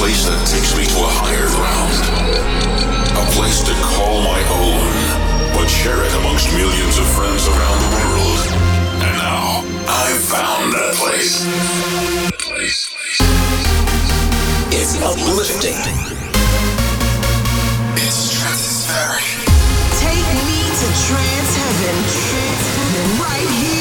place that takes me to a higher ground. A place to call my own, but share it amongst millions of friends around the world. And now, I've found that place. Place. It's uplifting. It's stratospheric. Take me to trance heaven. Trance heaven. Right here.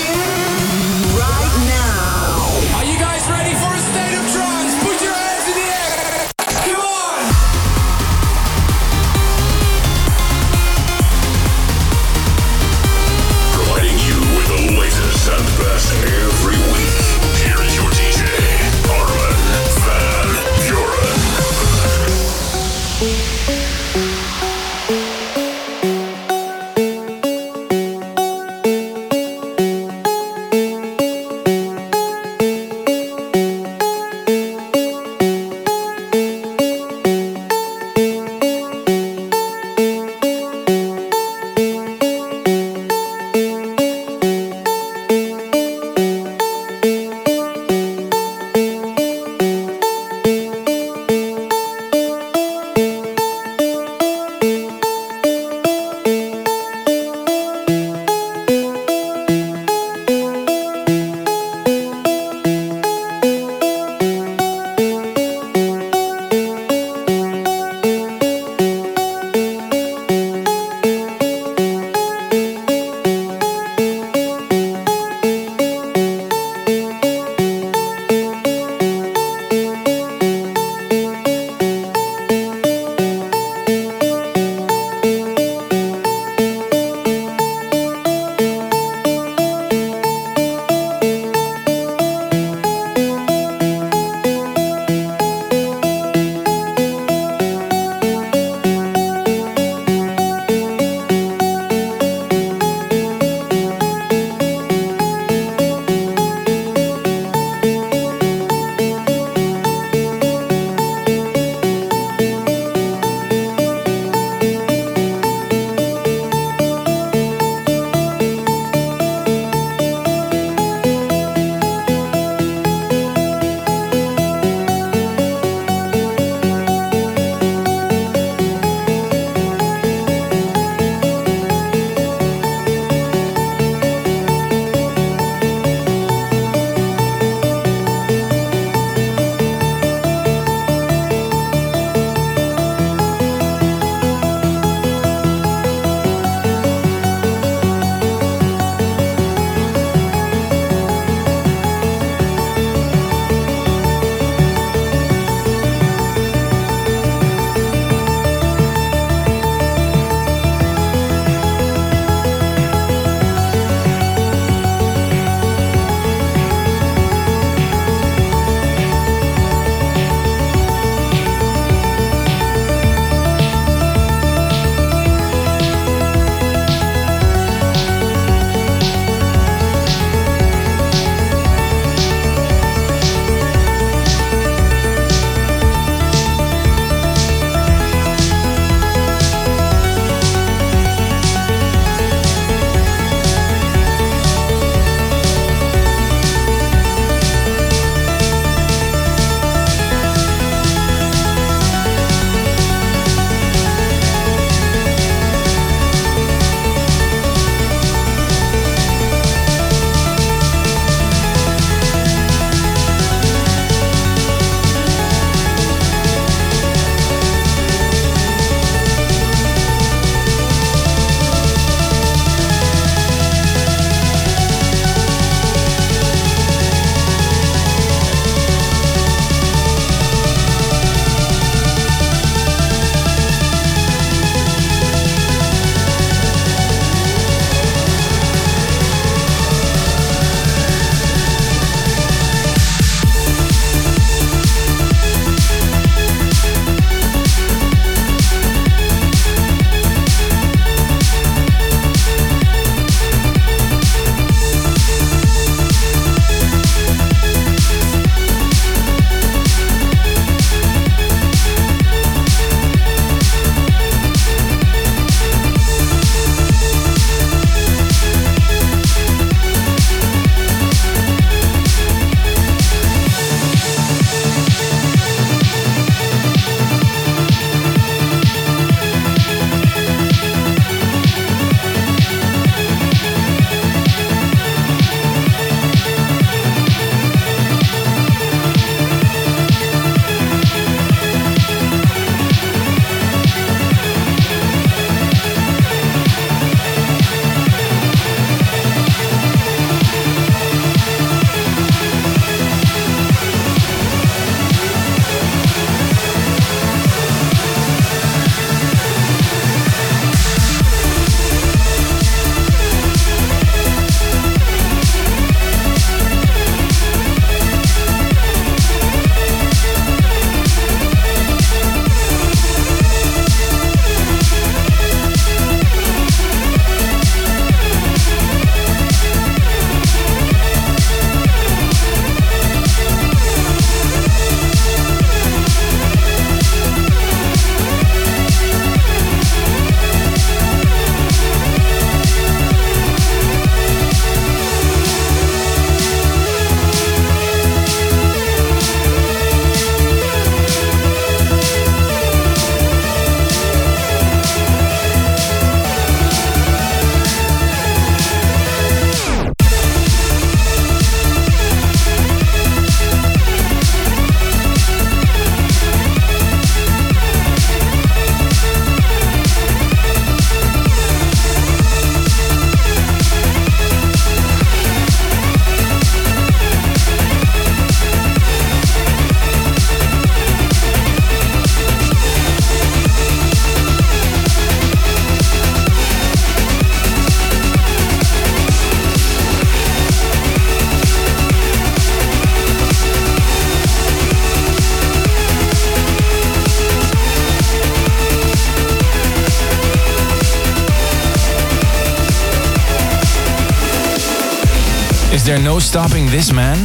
There no stopping this man?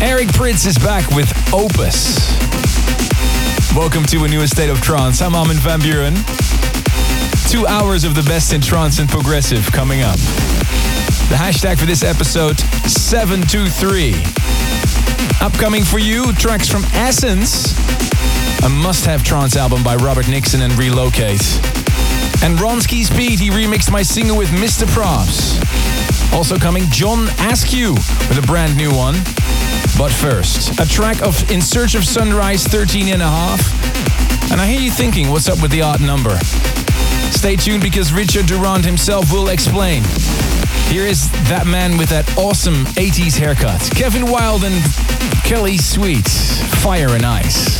Eric Prydz is back with Opus. Welcome to a new state of trance. I'm Armin van Buuren. Two hours of the best in trance and progressive coming up. The hashtag for this episode 723. Upcoming for you, tracks from Essence, a must have trance album by Robert Nickson and Relocate. And Ronski Speed, he remixed my single with Mr. Probz. Also coming, John Askew with a brand new one. But first, a track of In Search of Sunrise 13 and a half. And I hear you thinking, what's up with the odd number? Stay tuned because Richard Durand himself will explain. Here is that man with that awesome 80s haircut. Kevin Wild and Kelly Sweet. Fire and Ice.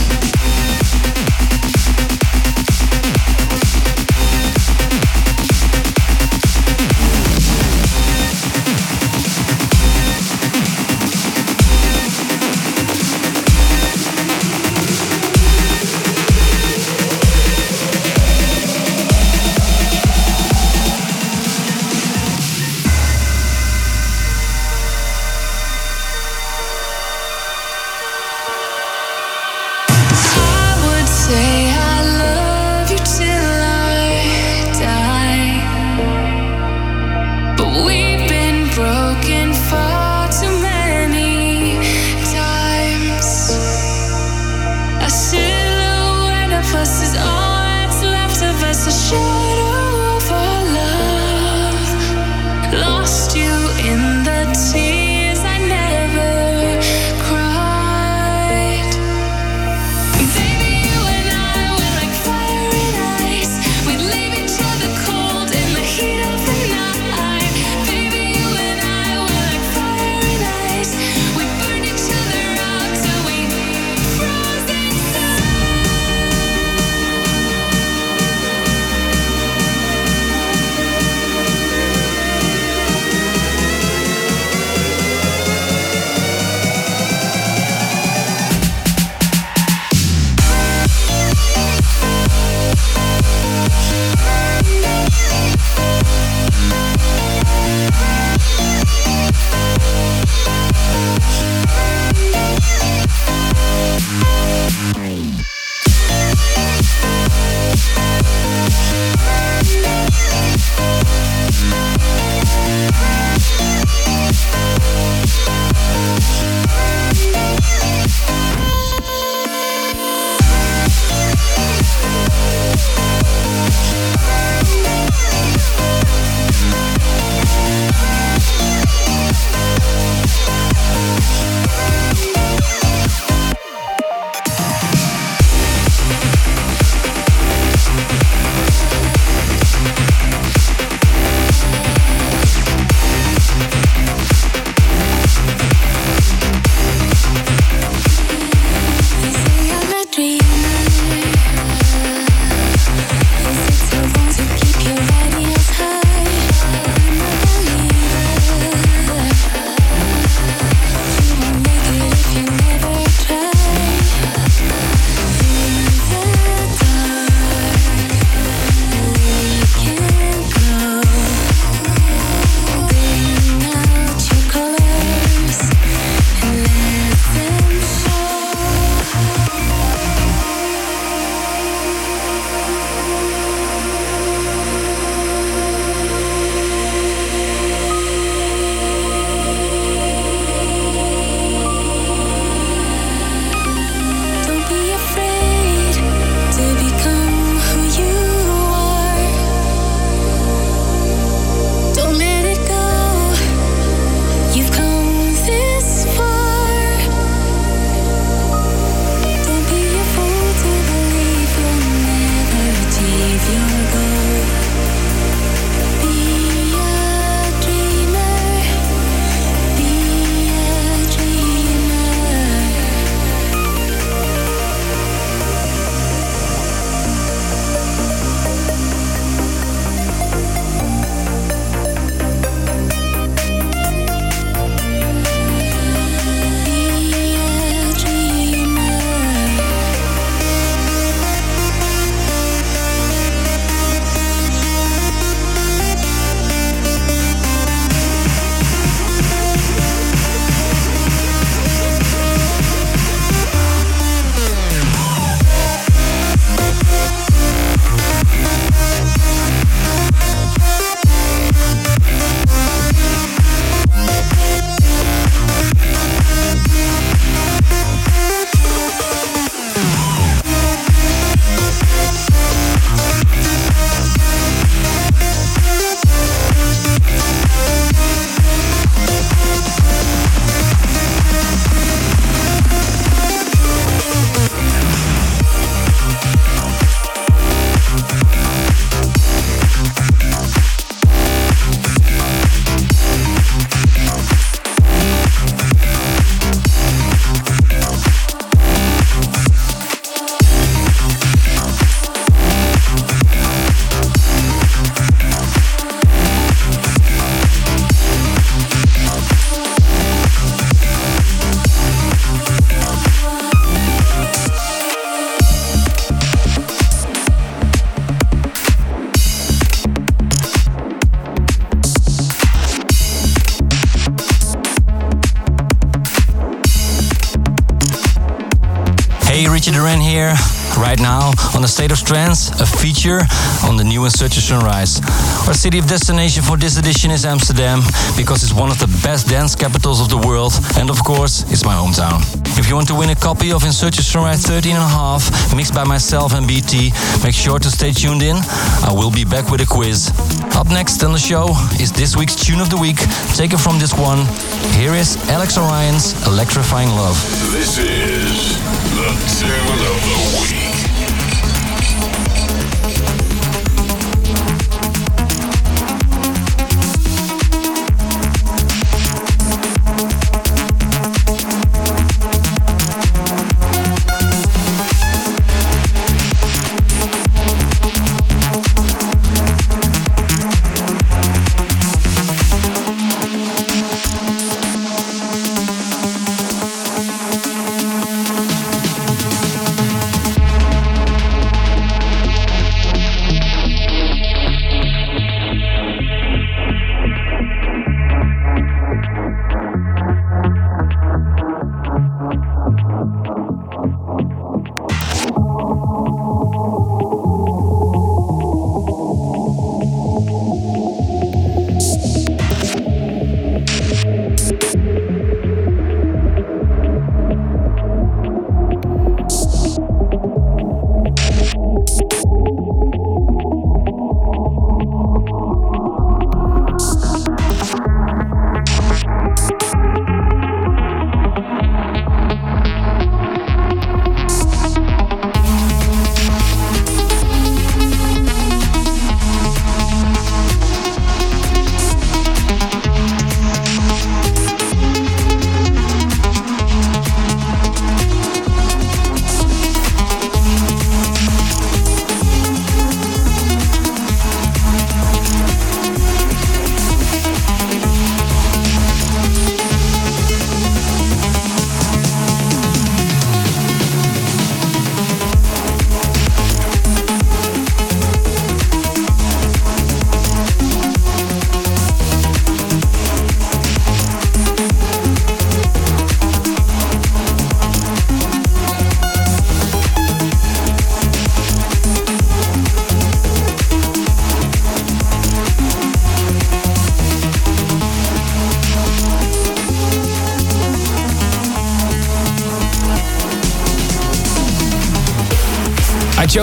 Durand here, right now on the State of Trance, a feature on the new In Search of Sunrise. Our city of destination for this edition is Amsterdam, because it's one of the best dance capitals of the world, and of course, it's my hometown. If you want to win a copy of In Search of Sunrise 13 and a half, mixed by myself and BT, make sure to stay tuned in. I will be back with a quiz. Up next on the show is this week's tune of the week, taken from this one. Here is Alex O'Rion's Electrifying Love. This is the tune of the week.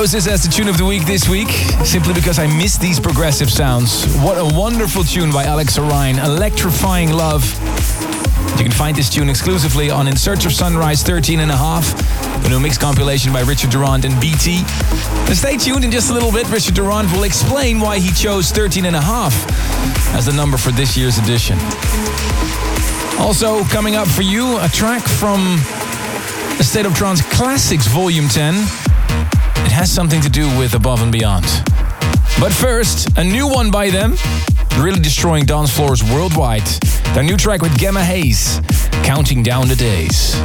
This as the tune of the week this week, simply because I miss these progressive sounds. What a wonderful tune by Alex O'Rion, Electrifying Love. You can find this tune exclusively on In Search of Sunrise 13 and a half, a new mix compilation by Richard Durand and BT. And stay tuned in just a little bit. Richard Durand will explain why he chose 13 and a half as the number for this year's edition. Also, coming up for you, a track from A State of Trance Classics Volume 10 it has something to do with Above and Beyond. But first, a new one by them, really destroying dance floors worldwide. Their new track with Gemma Hayes, Counting Down the Days.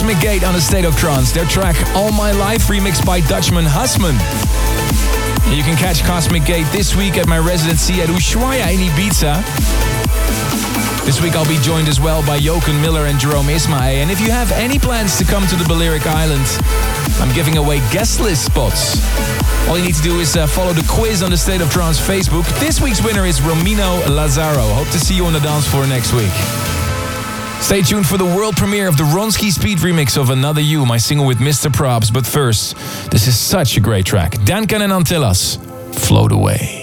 Cosmic Gate on the State of Trance. Their track All My Life remixed by Dutchman Husman. You can catch Cosmic Gate this week at my residency at Ushuaia in Ibiza. This week I'll be joined as well by Jochen Miller and Jerome Isma-Ae. And if you have any plans to come to the Balearic Islands, I'm giving away guest list spots. All you need to do is uh, follow the quiz on the State of Trance Facebook. This week's winner is Romino Lazaro. Hope to see you on the dance floor next week. Stay tuned for the world premiere of the Ronski Speed remix of Another You, my single with Mr. Probz. But first, this is such a great track. Dankann and Antillas, Float Away.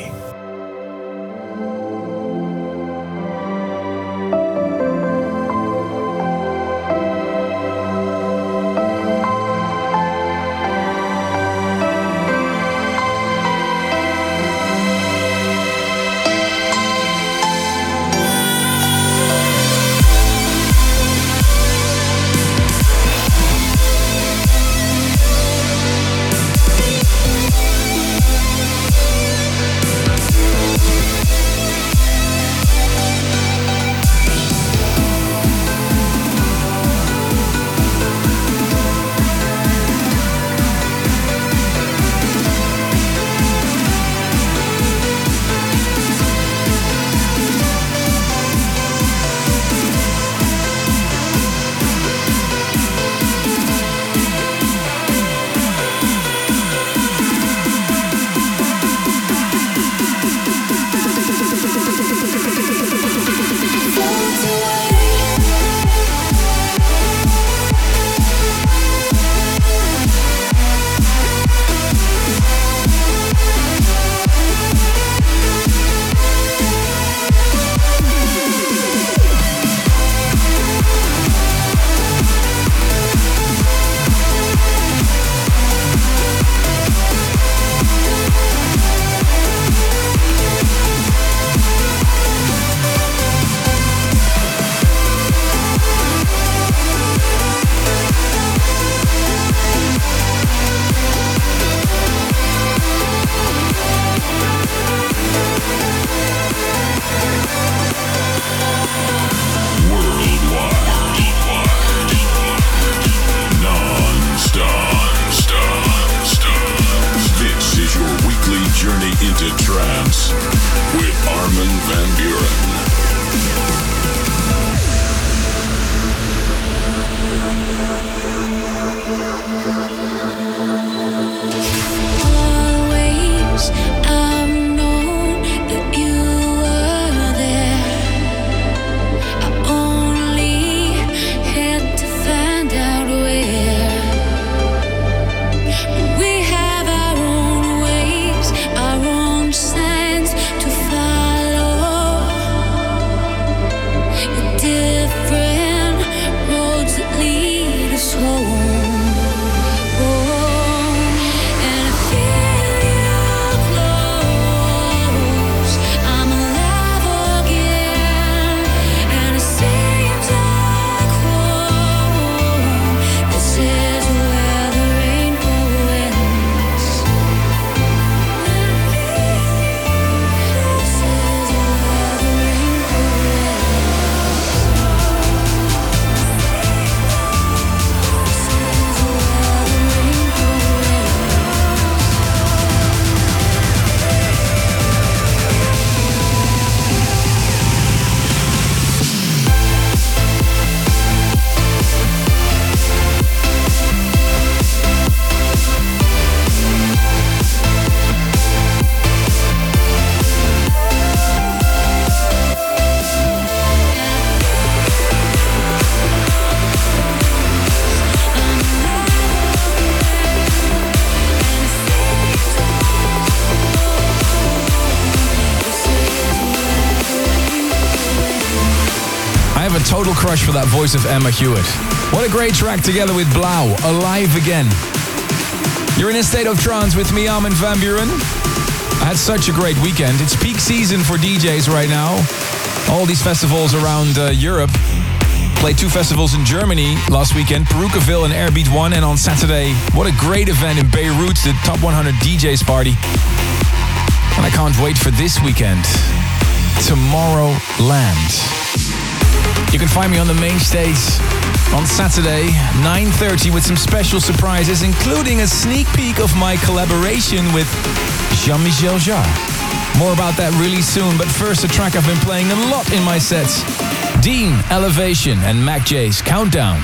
For that voice of Emma Hewitt. What a great track together with 3LAU, Alive Again. You're in a state of trance with me, Armin van Buuren. I had such a great weekend. It's peak season for DJs right now. All these festivals around uh, Europe. Played two festivals in Germany last weekend, Parookaville and Airbeat 1, and on Saturday, what a great event in Beirut, the Top 100 DJs party. And I can't wait for this weekend. Tomorrowland. You can find me on the main stage on Saturday, 9.30 with some special surprises, including a sneak peek of my collaboration with Jean-Michel Jarre. More about that really soon, but first a track I've been playing a lot in my sets. Dean, Elevation, and Mac J's Countdown.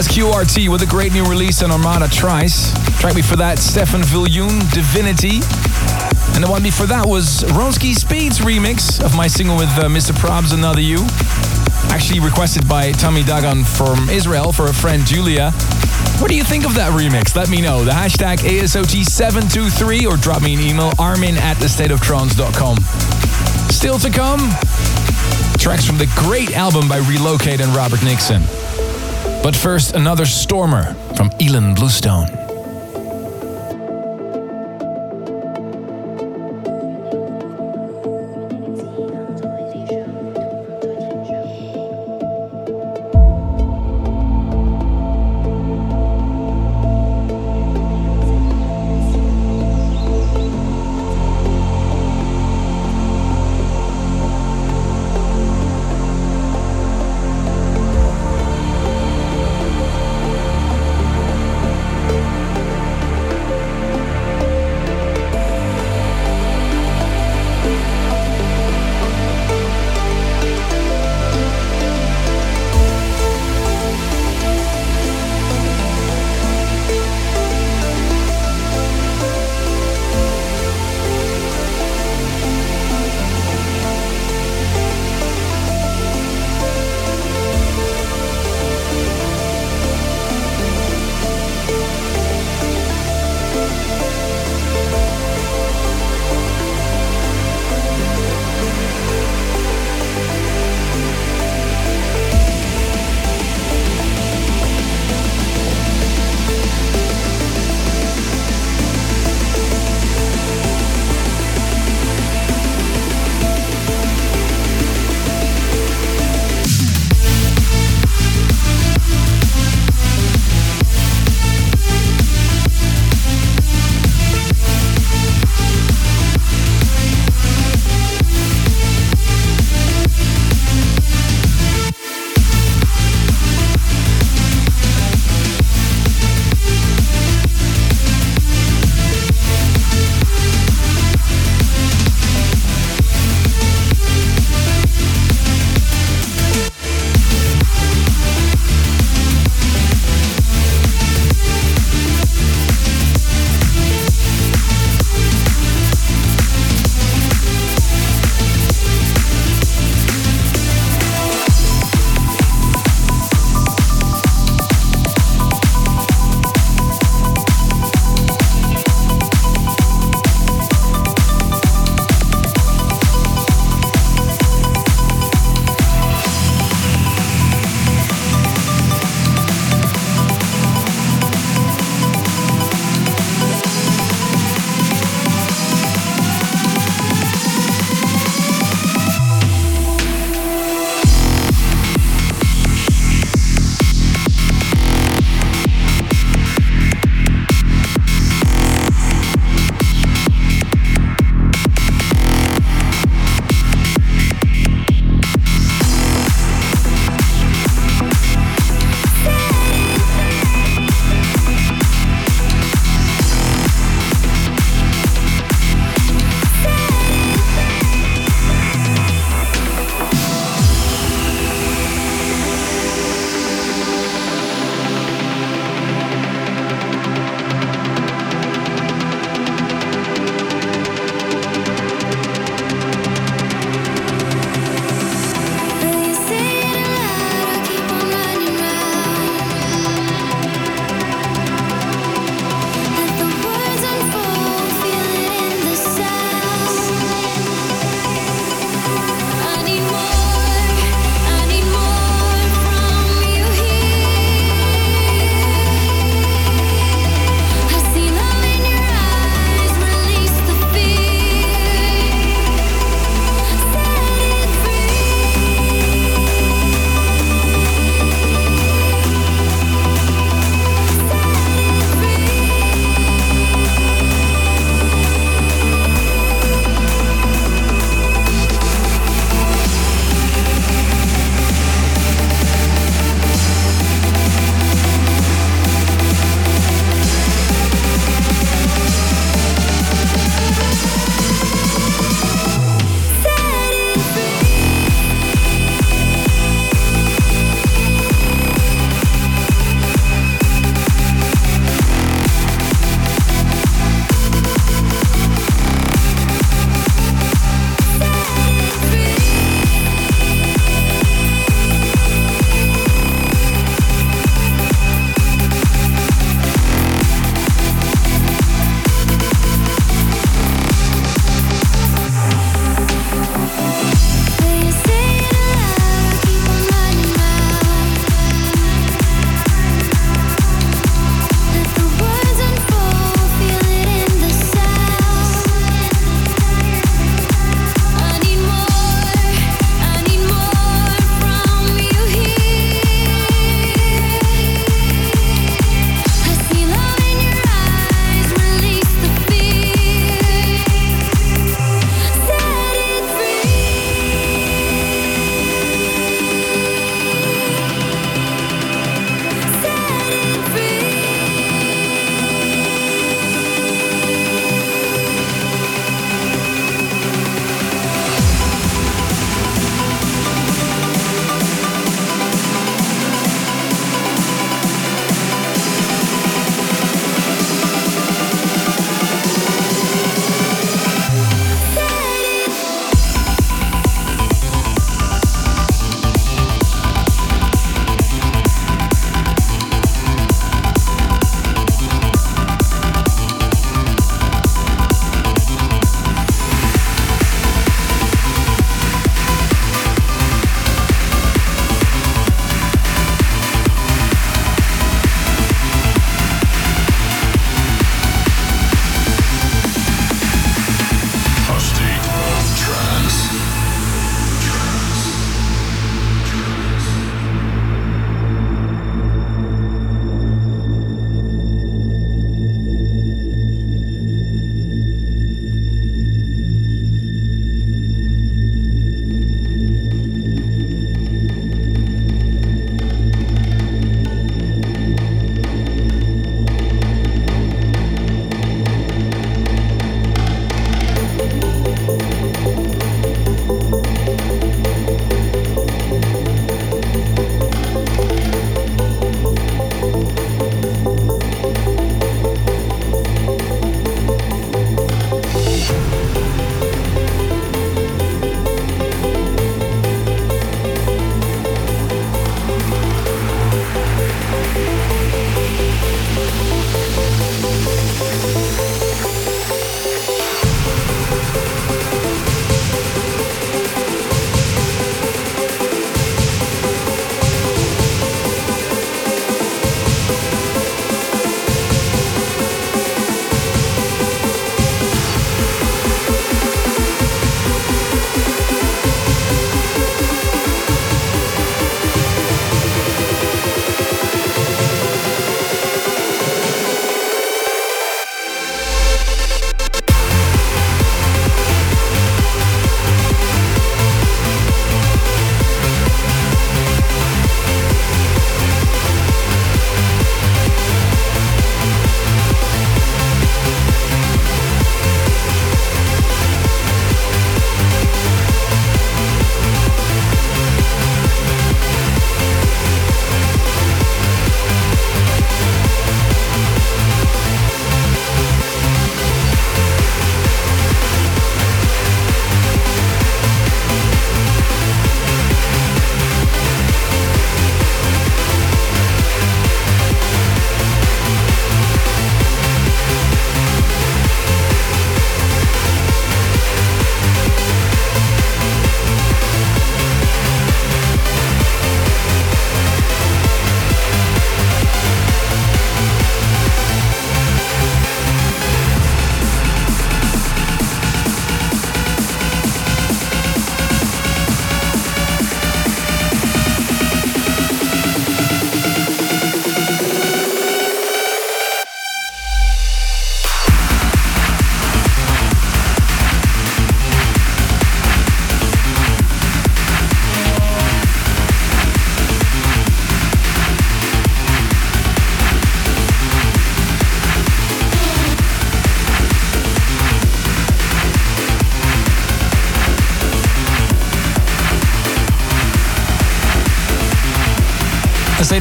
SQRT with a great new release on Armada Trice. Track before that, Stefan Viljoen, Divinity. And the one before that was Ronski Speed's remix of my single with uh, Mr. Probz, Another You. Actually requested by Tommy Dagan from Israel for a friend Julia. What do you think of that remix? Let me know. The hashtag ASOT723 or drop me an email, armin at thestateoftrance.com. Still to come, tracks from the great album by Relocate and Robert Nickson. But first, another stormer from Ilan Bluestone.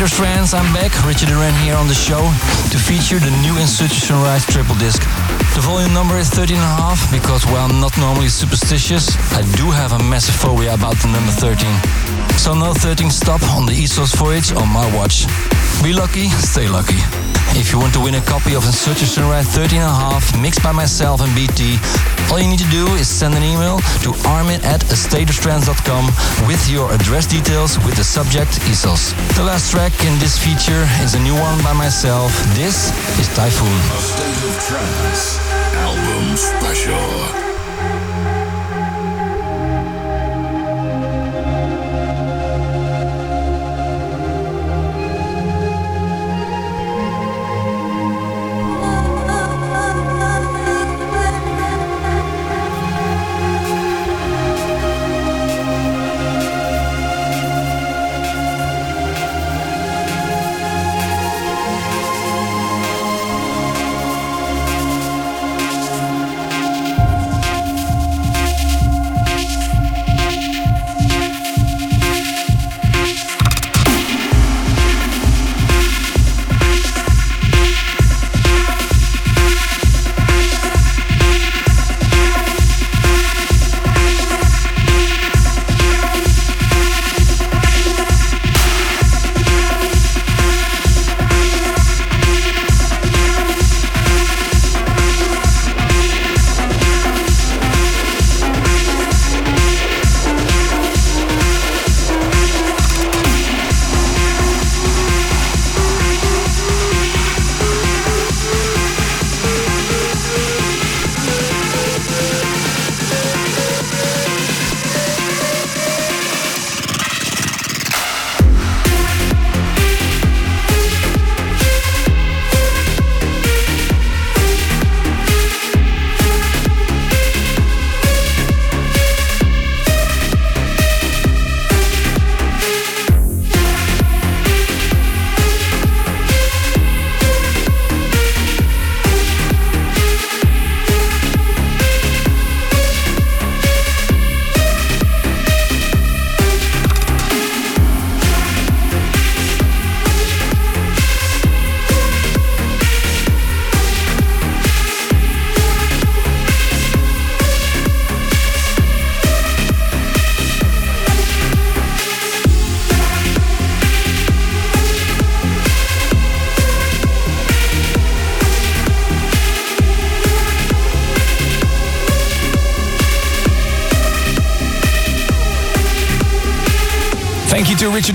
State of I'm back. Richard Durand here on the show to feature the new In Search of Sunrise triple disc. The volume number is 13 and a half because while I'm not normally superstitious, I do have a massive phobia about the number 13. So no 13 stop on the Essos voyage on my watch. Be lucky, stay lucky. If you want to win a copy of Search of Sunrise 13 and a half, mixed by myself and BT, all you need to do is send an email to armin at astateoftrance.com with your address details with the subject Essos. The last track in this feature is a new one by myself. This is Typhoon. A State of Trance album special.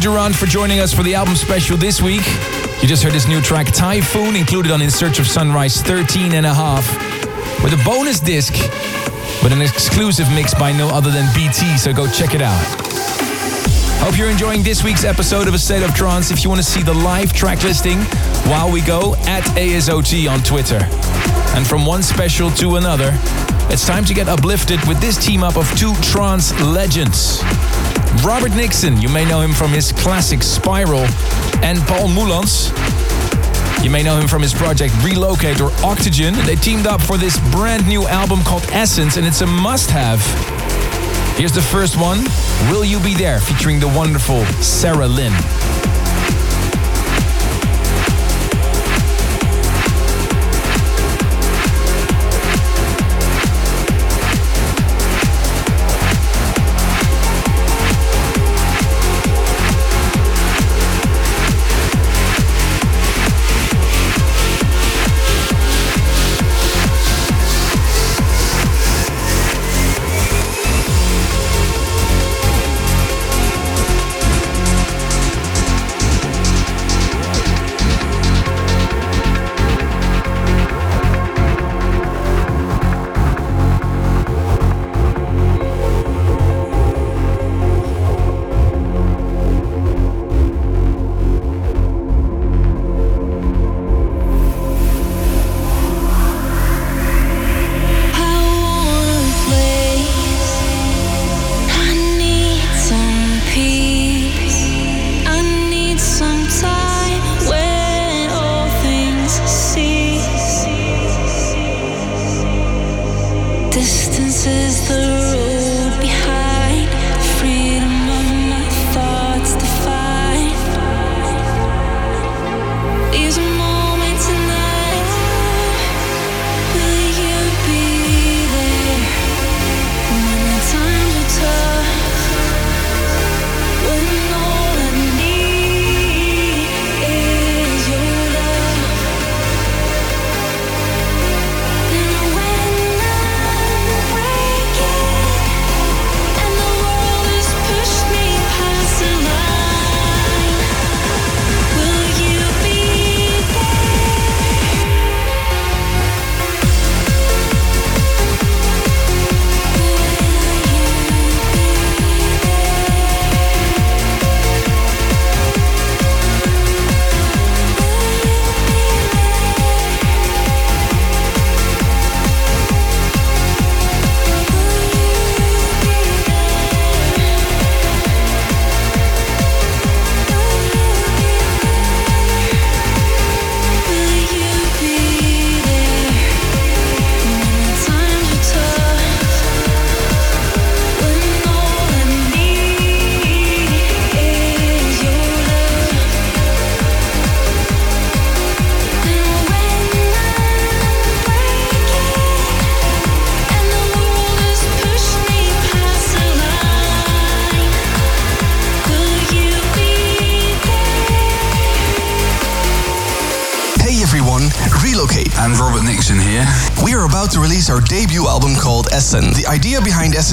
To for joining us for the album special this week. You just heard his new track Typhoon, included on In Search of Sunrise 13 and a half, with a bonus disc, with an exclusive mix by no other than BT, so go check it out. Hope you're enjoying this week's episode of A State of Trance. If you want to see the live track listing while we go, at ASOT on Twitter. And from one special to another, it's time to get uplifted with this team up of two trance legends. Robert Nickson, you may know him from his classic Spiral, and Paul Moelands. You may know him from his project Relocate or Oxygen. They teamed up for this brand new album called Essence, and it's a must have. Here's the first one Will You Be There, featuring the wonderful Sarah Lynn.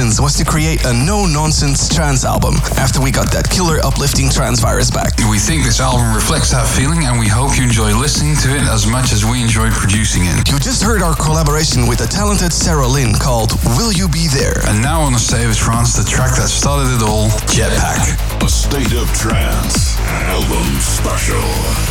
Behind Essence was to create a no-nonsense trance album after we got that killer uplifting trance virus back. We think this album reflects that feeling and we hope you enjoy listening to it as much as we enjoyed producing it. You just heard our collaboration with the talented Sarah Lynn called Will You Be There? And now on the State of Trance, the track that started it all, Jetpack. A State of Trance album special.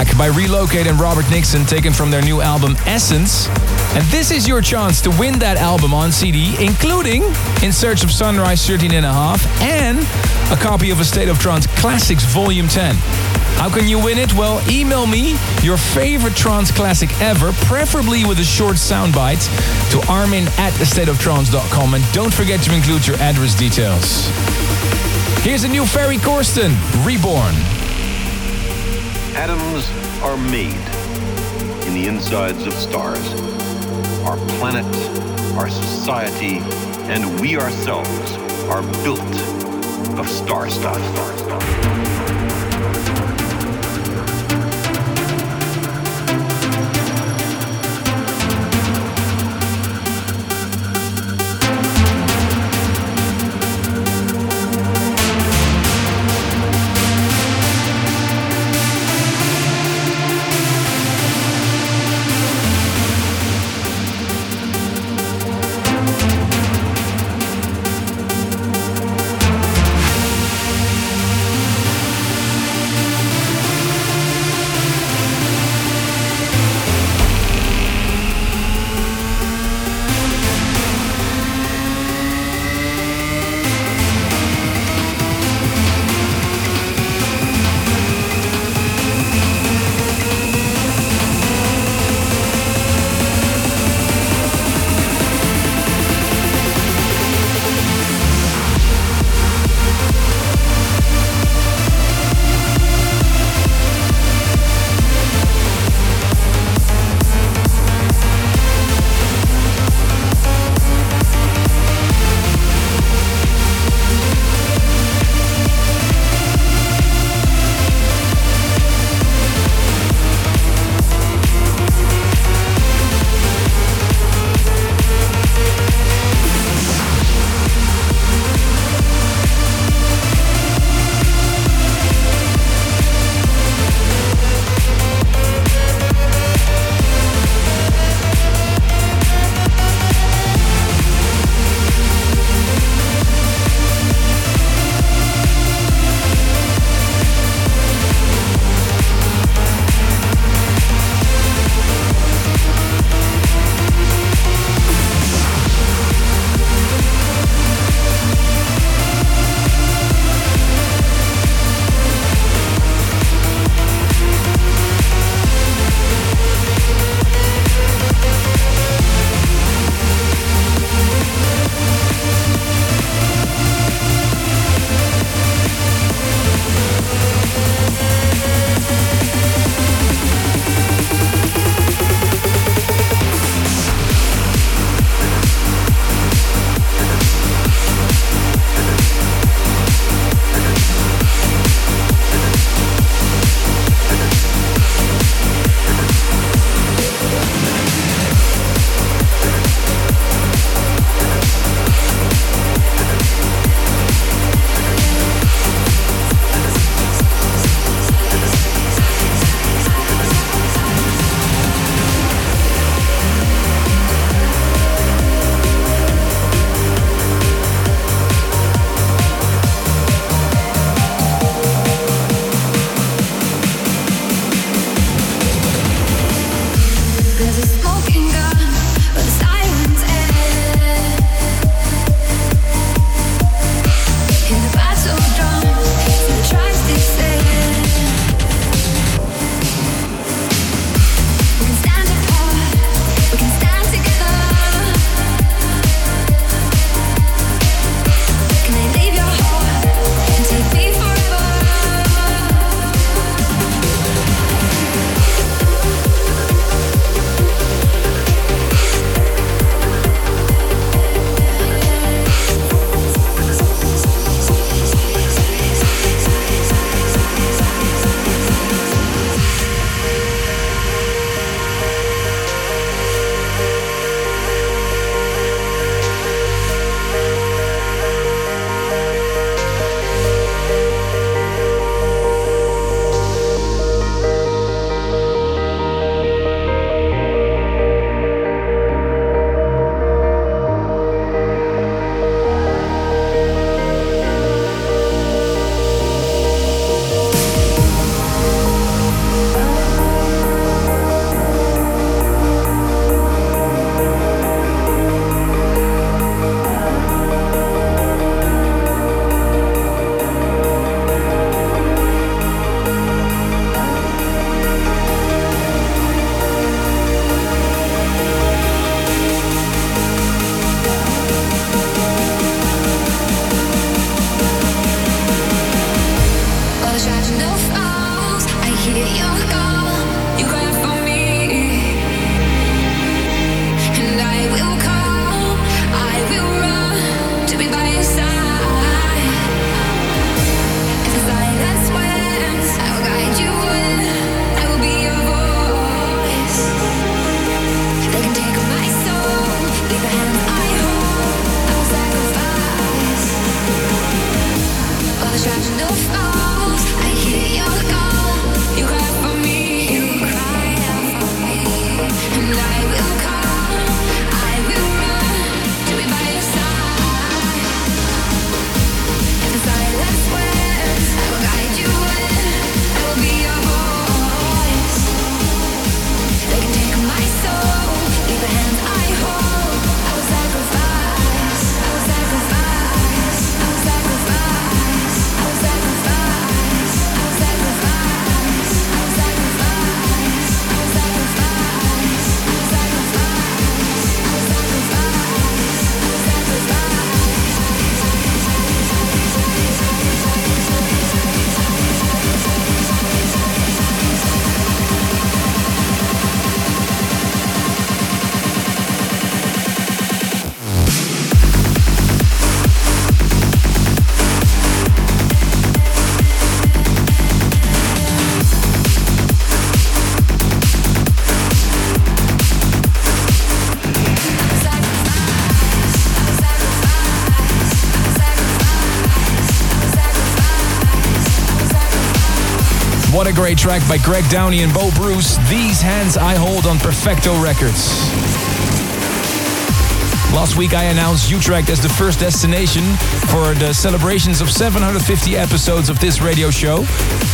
By Relocate and Robert Nickson, taken from their new album Essence. And this is your chance to win that album on CD, including In Search of Sunrise 13 and a half and a copy of A State of Trance Classics Volume 10. How can you win it? Well, email me your favorite trance classic ever, preferably with a short soundbite, to armin at astateoftrance.com. And don't forget to include your address details. Here's a new Ferry Corsten, Reborn. Atoms are made in the insides of stars. Our planet, our society, and we ourselves are built of star stuff. Star stuff. Great track by Greg Downey and Bo Bruce. These hands I hold on Perfecto Records. Last week I announced Utrecht as the first destination for the celebrations of 750 episodes of this radio show,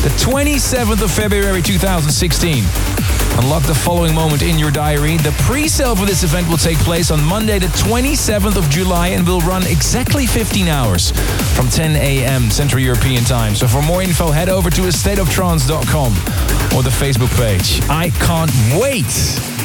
the 27th of February 2016. Unlock the following moment in your diary. The pre-sale for this event will take place on Monday the 27th of July and will run exactly 15 hours from 10 a.m. Central European Time. So for more info, head over to astateoftrance.com or the Facebook page. I can't wait!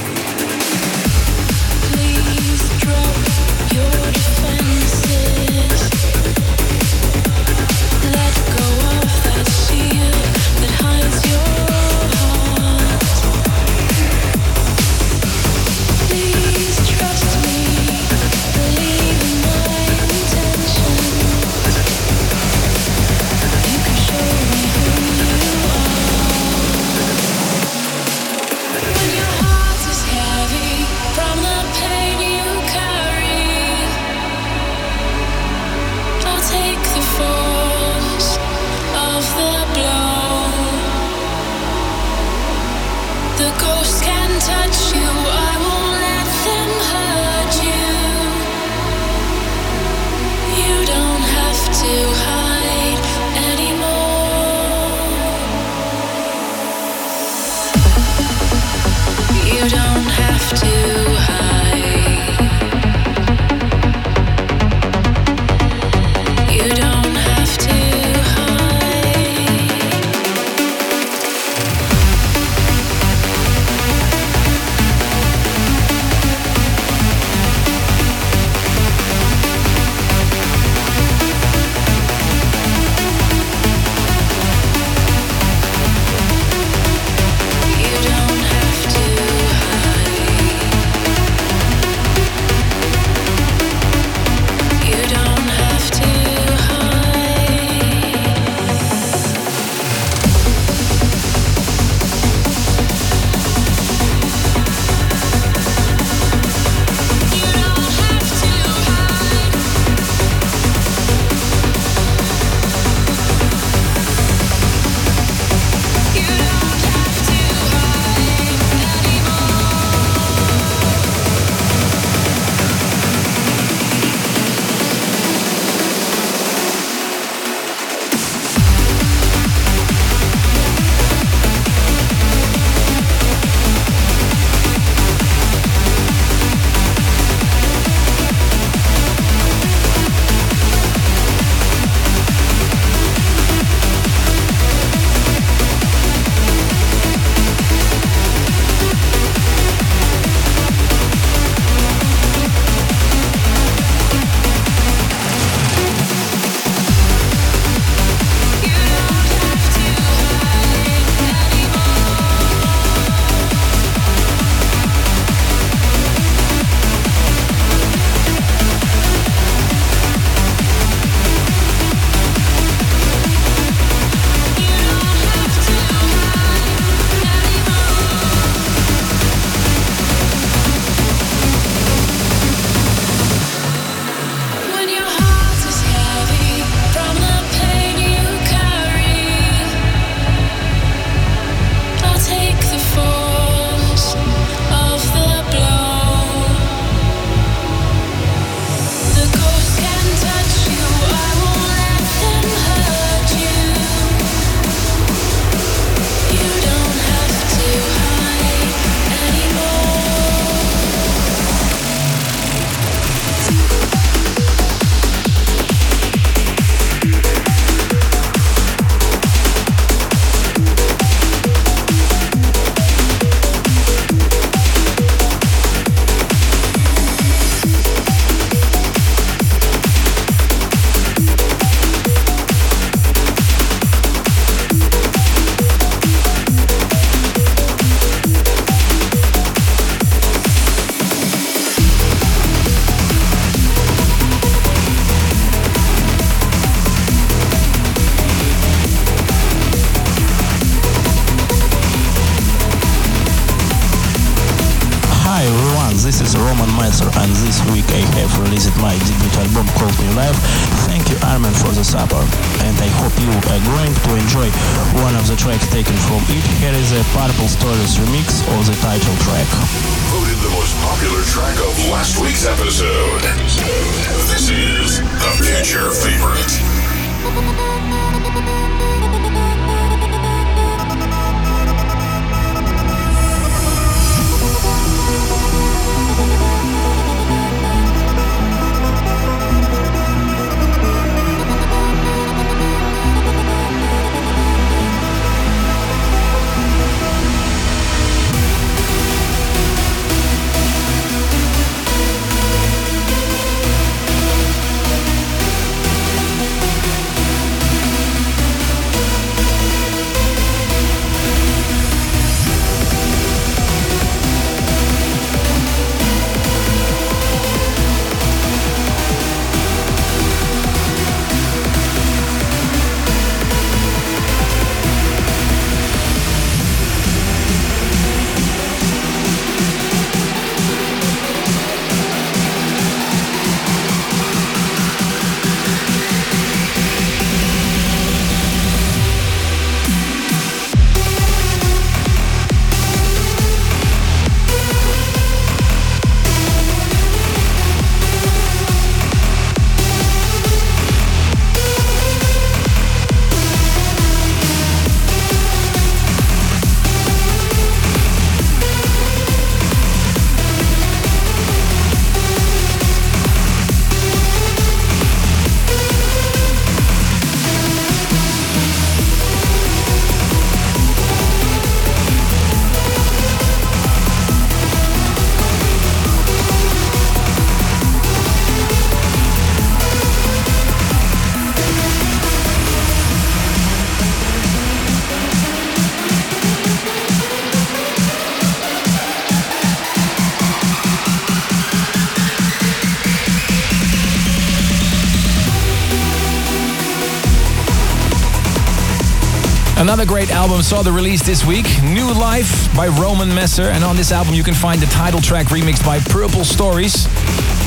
Another great album saw the release this week, New Life by Roman Messer. And on this album, you can find the title track remixed by Purple Stories.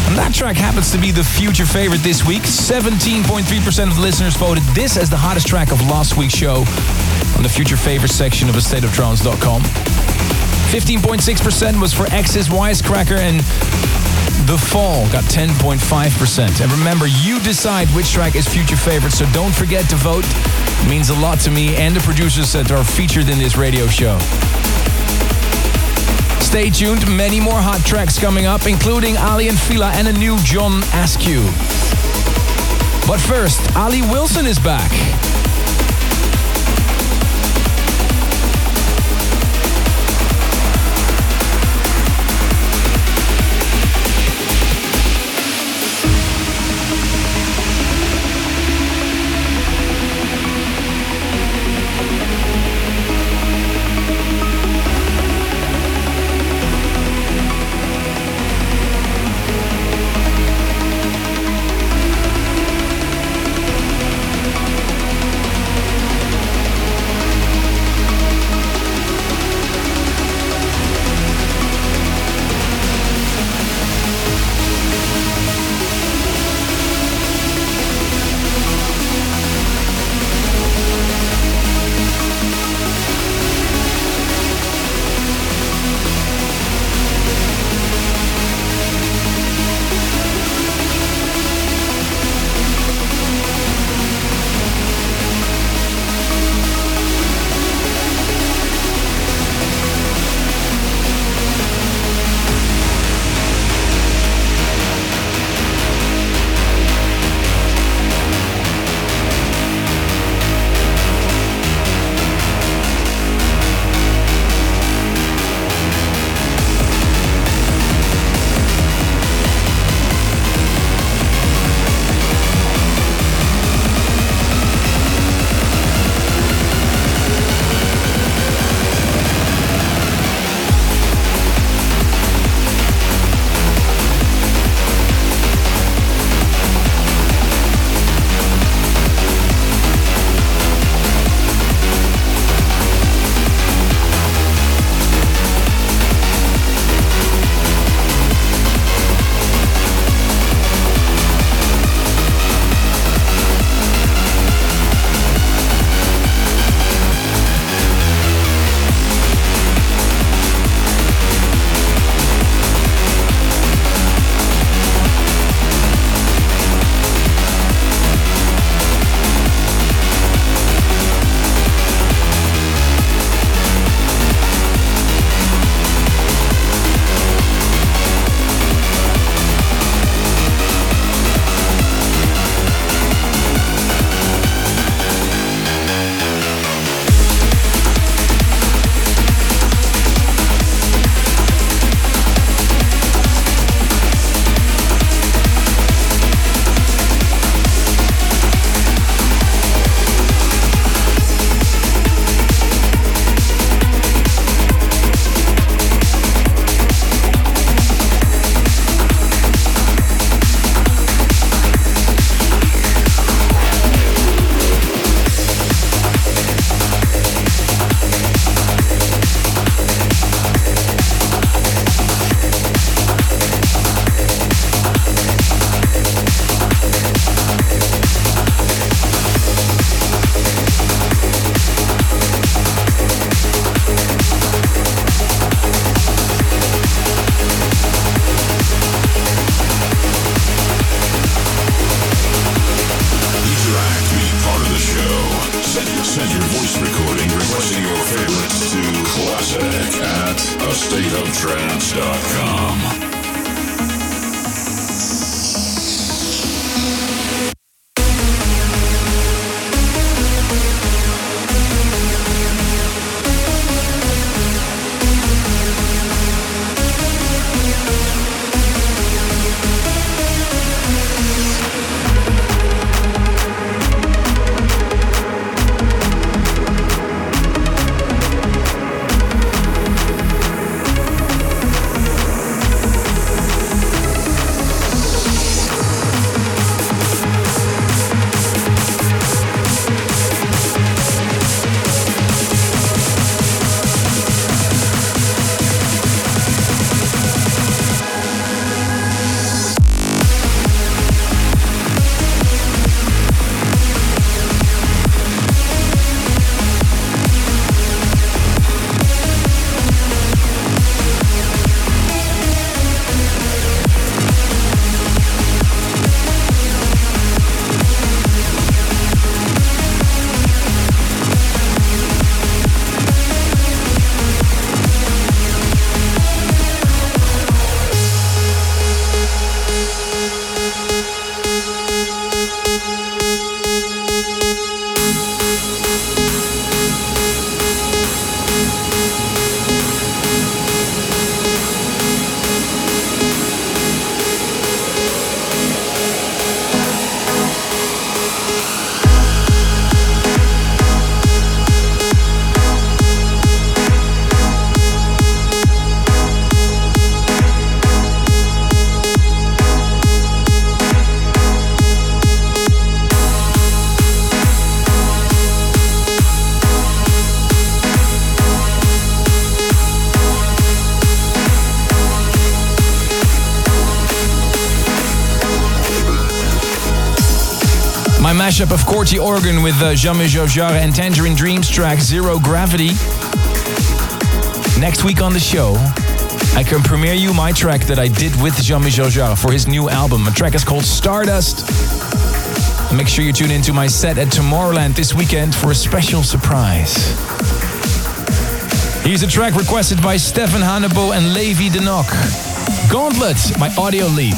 And that track happens to be the future favorite this week. 17.3% of listeners voted this as the hottest track of last week's show on the future favorite section of astateoftrance.com. 15.6% was for X's Wisecracker and The Fall got 10.5%. And remember, you decide which track is future favorite, so don't forget to vote. Means a lot to me and the producers that are featured in this radio show. Stay tuned, many more hot tracks coming up, including Aly and Fila and a new John Askew. But first, Ali Wilson is back. Mashup of Corti Organ with uh, Jean-Michel Jarre and Tangerine Dream's track Zero Gravity. Next week on the show, I can premiere you my track that I did with Jean-Michel Jarre for his new album. A track is called Stardust. Make sure you tune into my set at Tomorrowland this weekend for a special surprise. Here's a track requested by Stefan Hannibal and Levi Denok. Gauntlet by Audio Leap.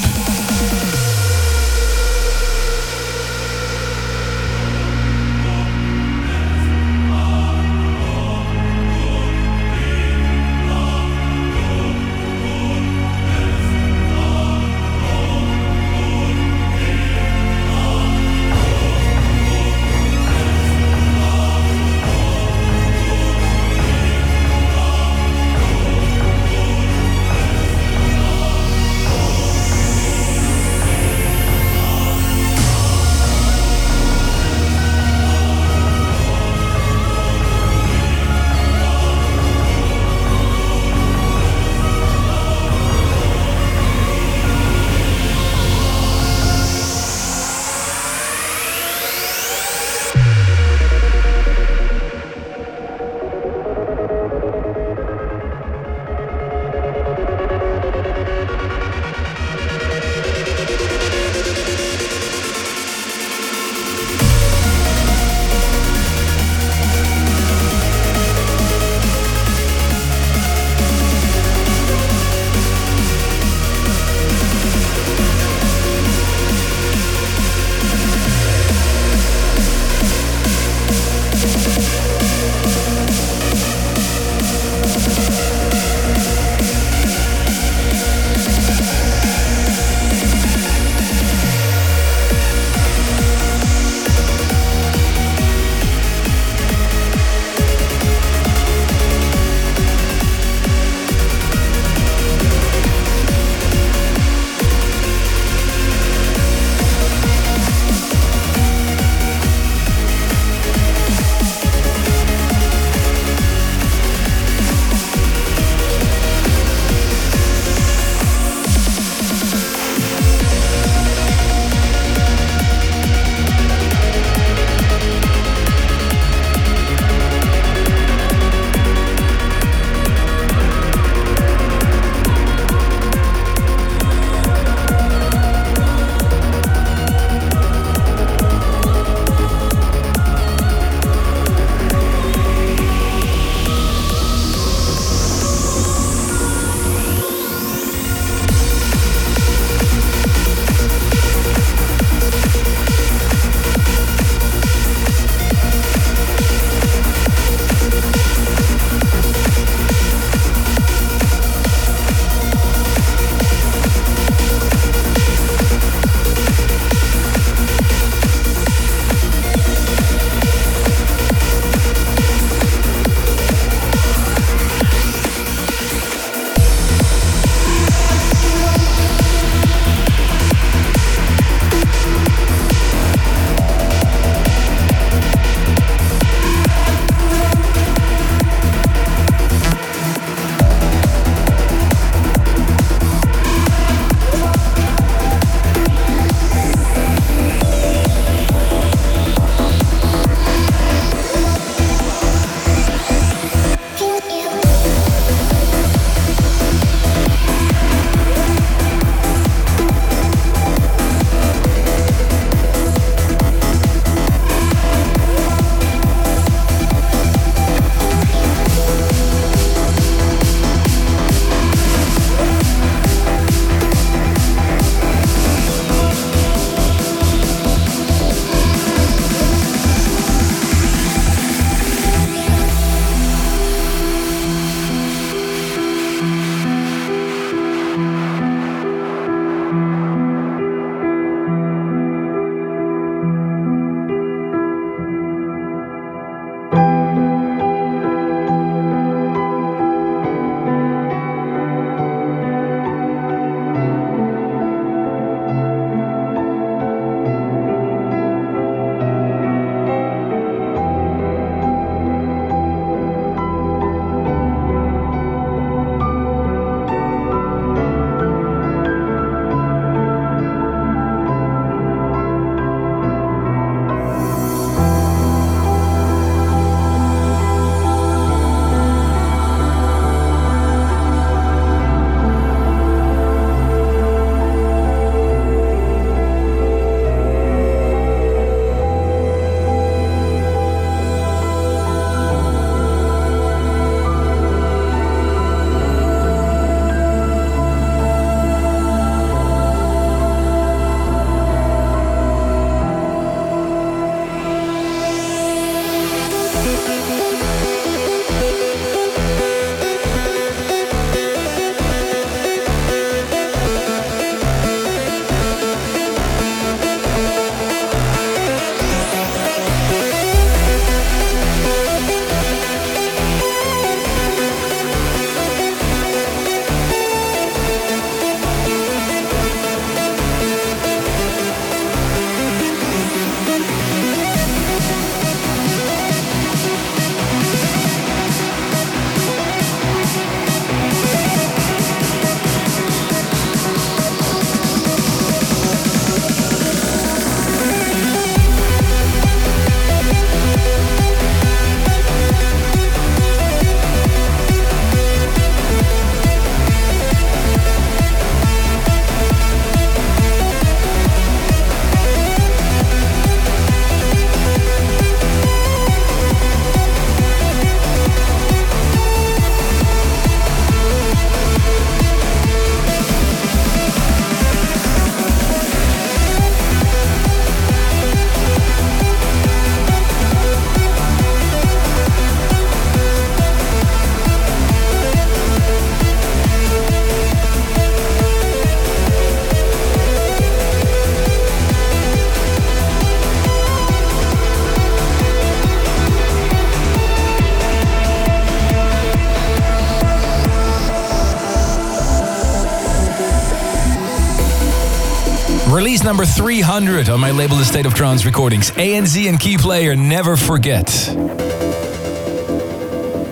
300 on my label The State of Trance recordings. ANZ and Key Player, never forget.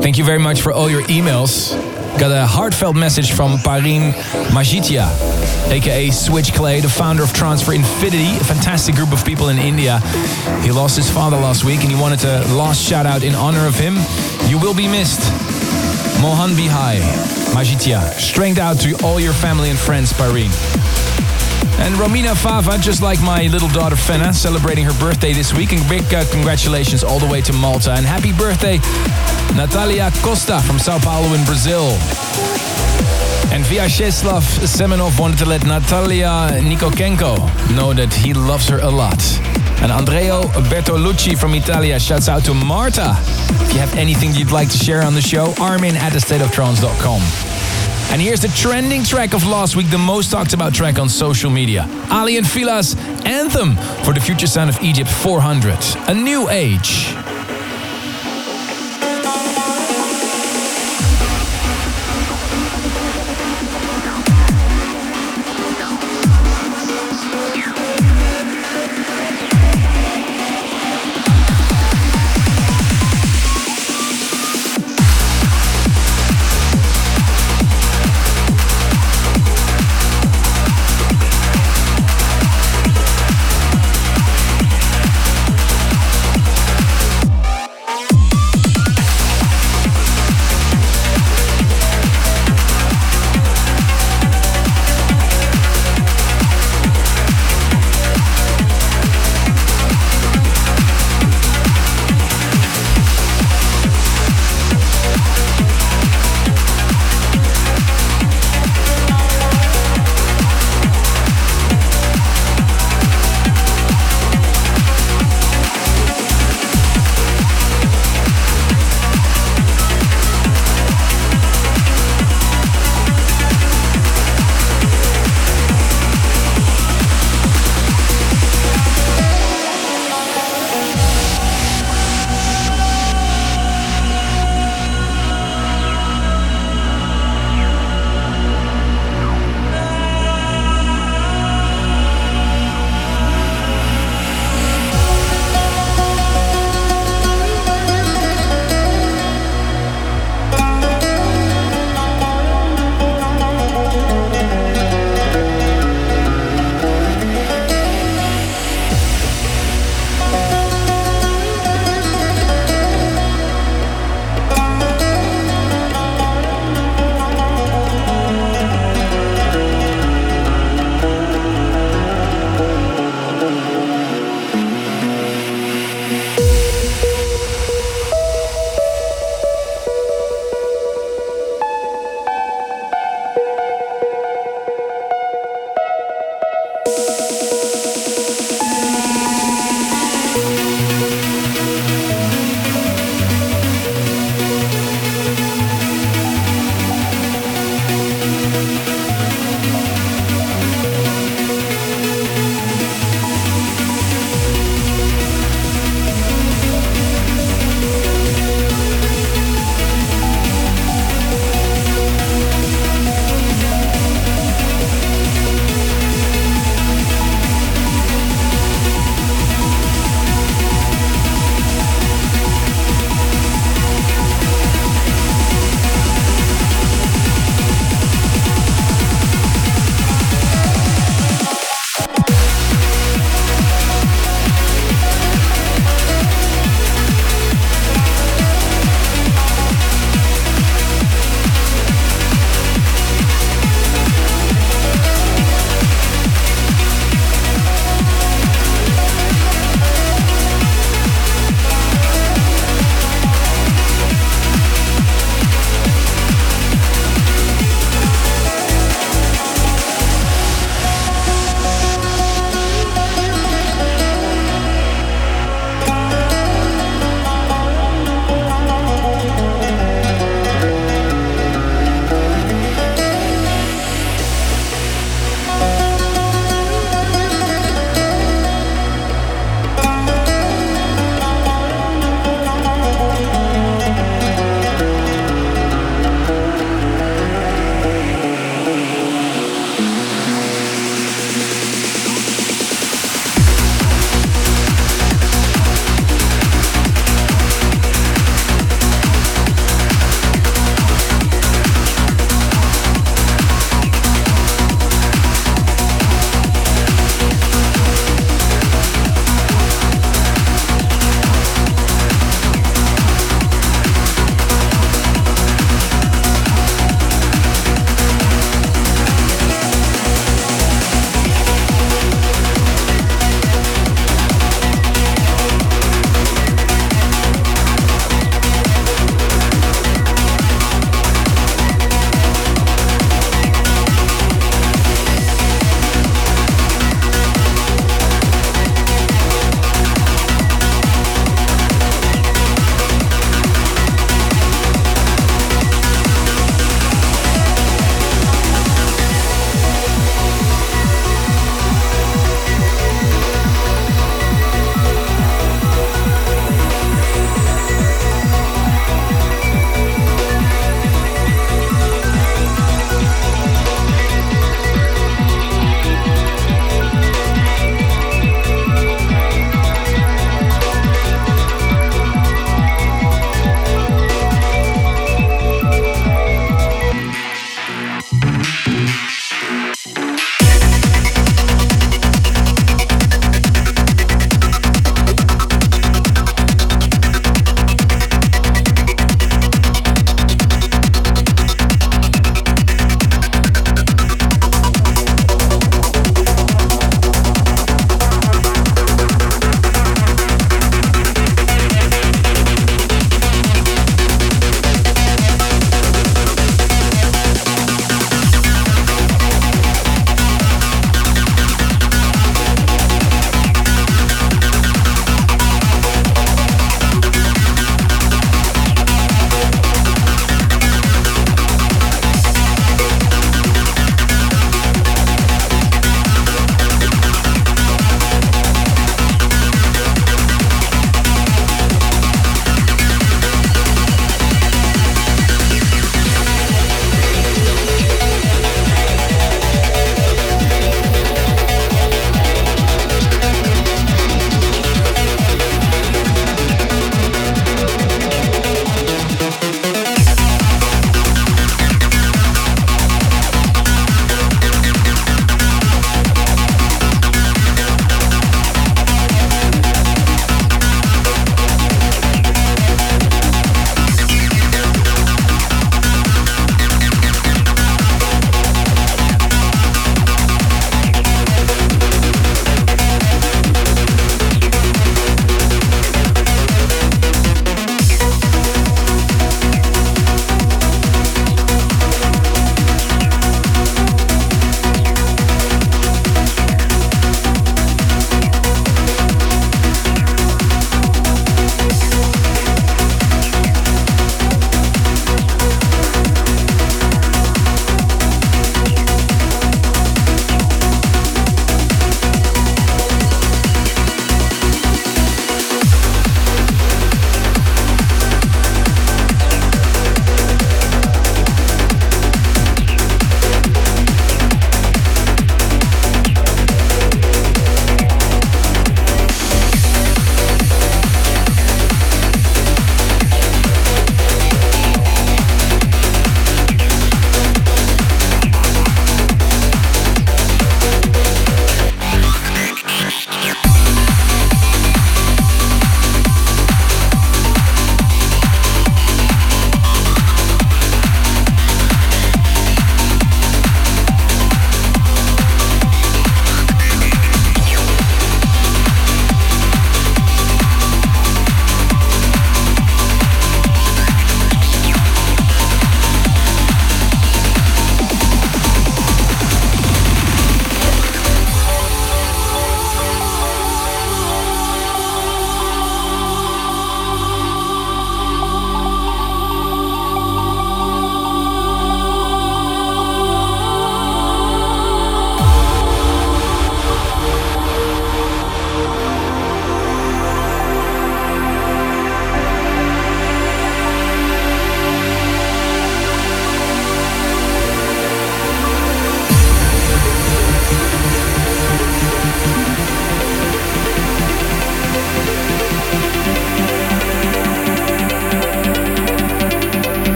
Thank you very much for all your emails. Got a heartfelt message from Parin Majitia, aka Switch Clay, the founder of Transfer Infinity, a fantastic group of people in India. He lost his father last week and he wanted a last shout out in honor of him. You will be missed. Mohan Bihai, Majitia. Strength out to all your family and friends, Parin. And Romina Fava, just like my little daughter Fenna, celebrating her birthday this week. And big uh, congratulations all the way to Malta. And happy birthday, Natalia Costa from Sao Paulo in Brazil. And Vyacheslav Semenov wanted to let Natalia Nikokenko know that he loves her a lot. And Andreo Bertolucci from Italia shouts out to Marta. If you have anything you'd like to share on the show, armin at thestateoftrance.com. And here's the trending track of last week, the most talked about track on social media. Aly and Fila's Anthem for the future sound of Egypt 400. A new age.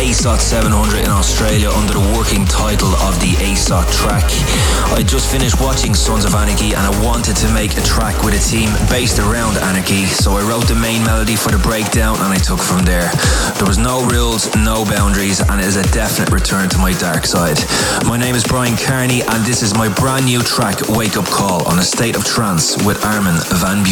ASOT 700 in Australia under the working title of the ASOT track. I just finished watching Sons of Anarchy and I wanted to make a track with a team based around Anarchy, so I wrote the main melody for the breakdown and I took from there. There was no rules, no boundaries, and it is a definite return to my dark side. My name is Bryan Kearney and this is my brand new track, Wake Up Call, on a state of trance with Armin van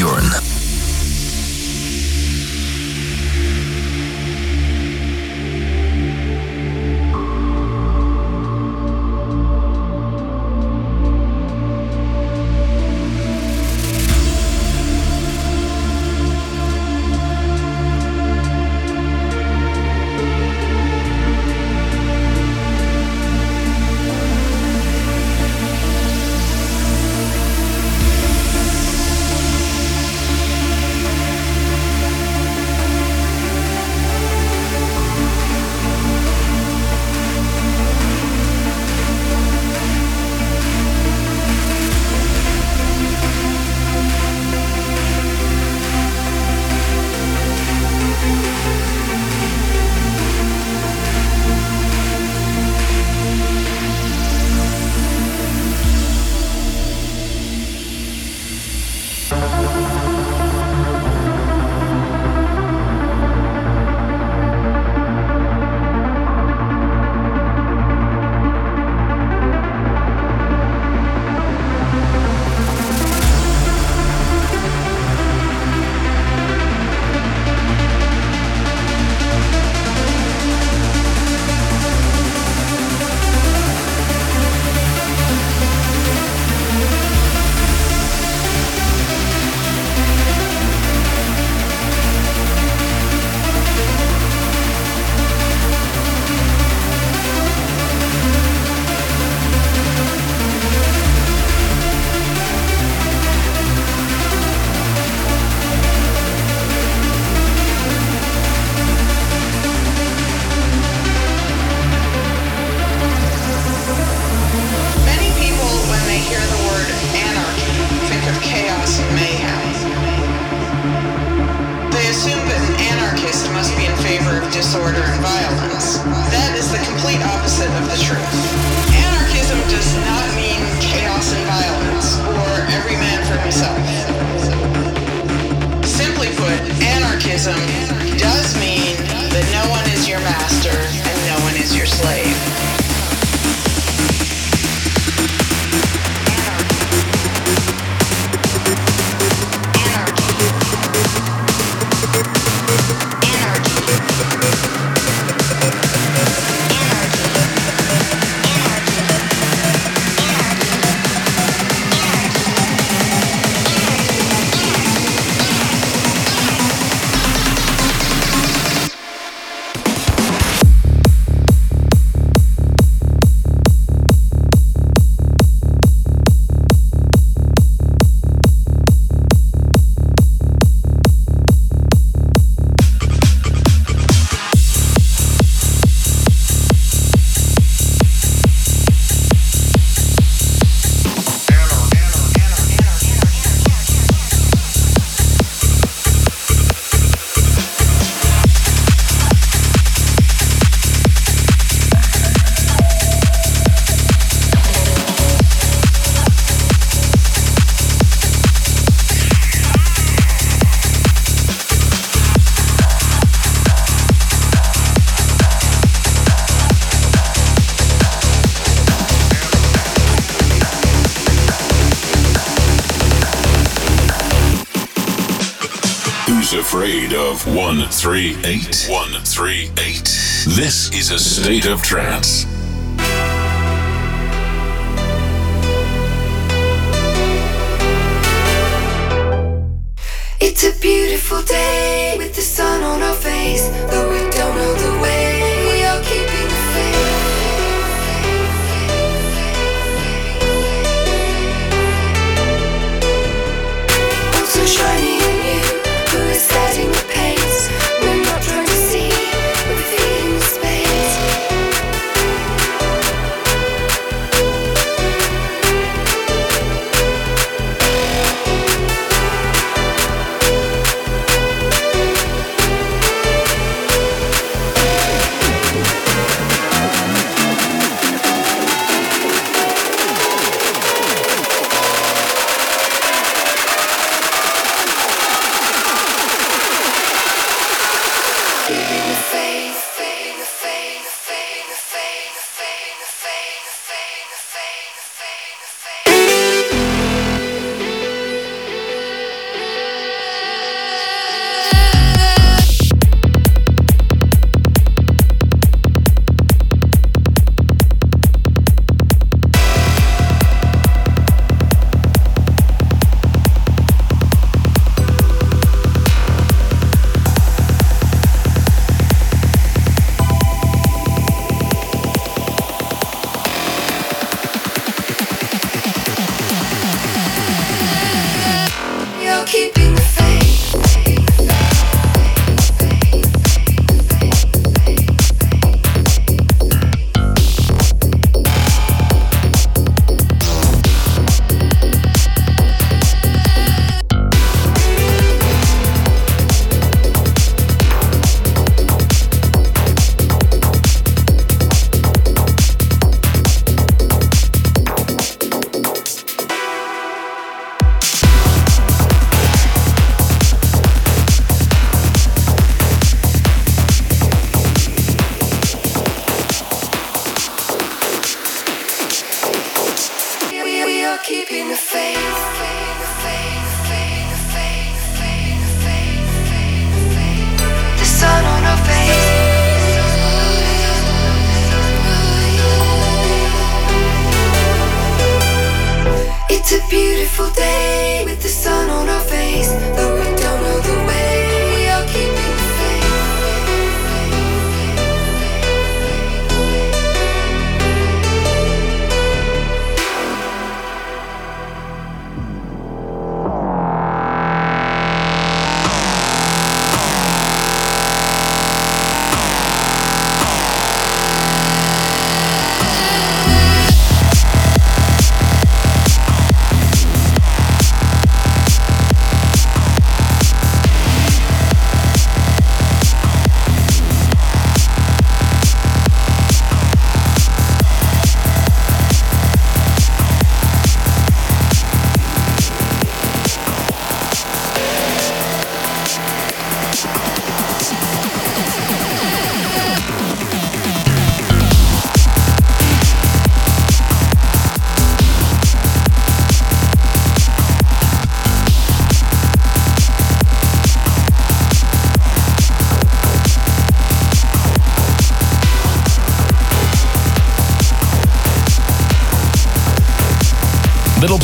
Buuren. afraid of 138? 138. This is a state of trance. It's a beautiful day with the sun on our face,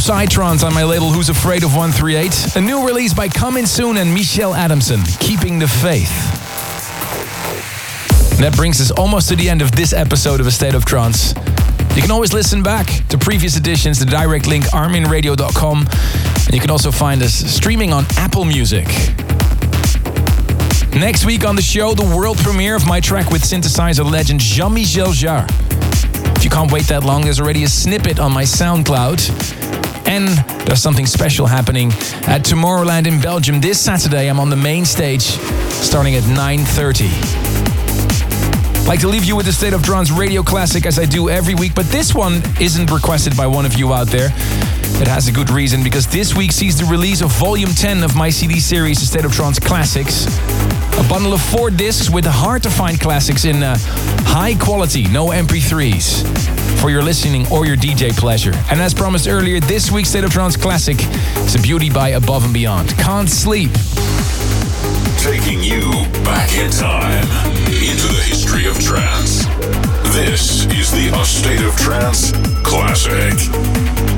Psytrance on my label Who's Afraid of 138. A new release by Coming Soon and Michele Adamson, Keeping the Faith. And that brings us almost to the end of this episode of A State of Trance. You can always listen back to previous editions, the direct link arminradio.com. And you can also find us streaming on Apple Music. Next week on the show, the world premiere of my track with synthesizer legend Jean-Michel Jarre. If you can't wait that long, there's already a snippet on my SoundCloud. And there's something special happening at Tomorrowland in Belgium this Saturday. I'm on the main stage starting at 9:30. I'd like to leave you with the State of Trance radio classic as I do every week, but this one isn't requested by one of you out there. It has a good reason because this week sees the release of volume 10 of my CD series, The State of Trance Classics. A bundle of four discs with hard to find classics in uh, high quality, no MP3s for your listening or your DJ pleasure. And as promised earlier, this week's State of Trance Classic is a beauty by Above and Beyond. Can't Sleep. Taking you back in time into the history of trance. This is the A State of Trance Classic.